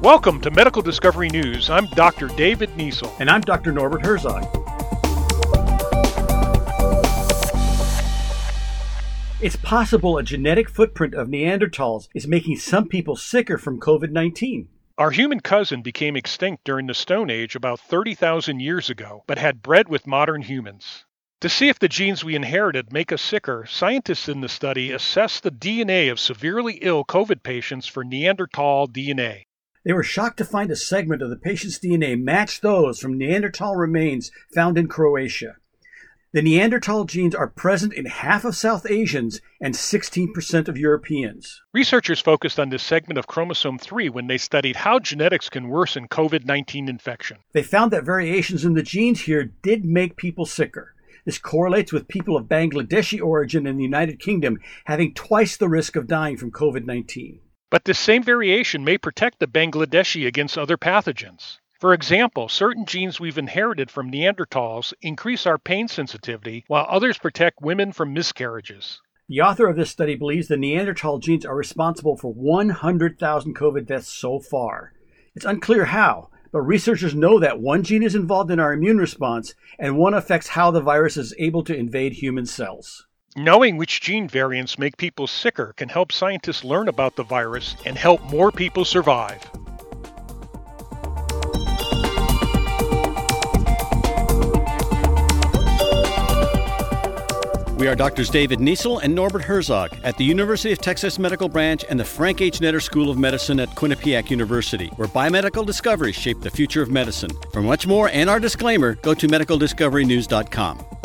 Welcome to Medical Discovery News. I'm Dr. David Niesel. And I'm Dr. Norbert Herzog. It's possible a genetic footprint of Neanderthals is making some people sicker from COVID 19. Our human cousin became extinct during the Stone Age about 30,000 years ago, but had bred with modern humans. To see if the genes we inherited make us sicker, scientists in the study assessed the DNA of severely ill COVID patients for Neanderthal DNA. They were shocked to find a segment of the patient's DNA matched those from Neanderthal remains found in Croatia. The Neanderthal genes are present in half of South Asians and 16% of Europeans. Researchers focused on this segment of chromosome 3 when they studied how genetics can worsen COVID 19 infection. They found that variations in the genes here did make people sicker. This correlates with people of Bangladeshi origin in the United Kingdom having twice the risk of dying from COVID 19. But this same variation may protect the Bangladeshi against other pathogens. For example, certain genes we've inherited from Neanderthals increase our pain sensitivity, while others protect women from miscarriages. The author of this study believes the Neanderthal genes are responsible for 100,000 COVID deaths so far. It's unclear how, but researchers know that one gene is involved in our immune response and one affects how the virus is able to invade human cells. Knowing which gene variants make people sicker can help scientists learn about the virus and help more people survive. We are Doctors David Niesel and Norbert Herzog at the University of Texas Medical Branch and the Frank H. Netter School of Medicine at Quinnipiac University, where biomedical discoveries shape the future of medicine. For much more and our disclaimer, go to medicaldiscoverynews.com.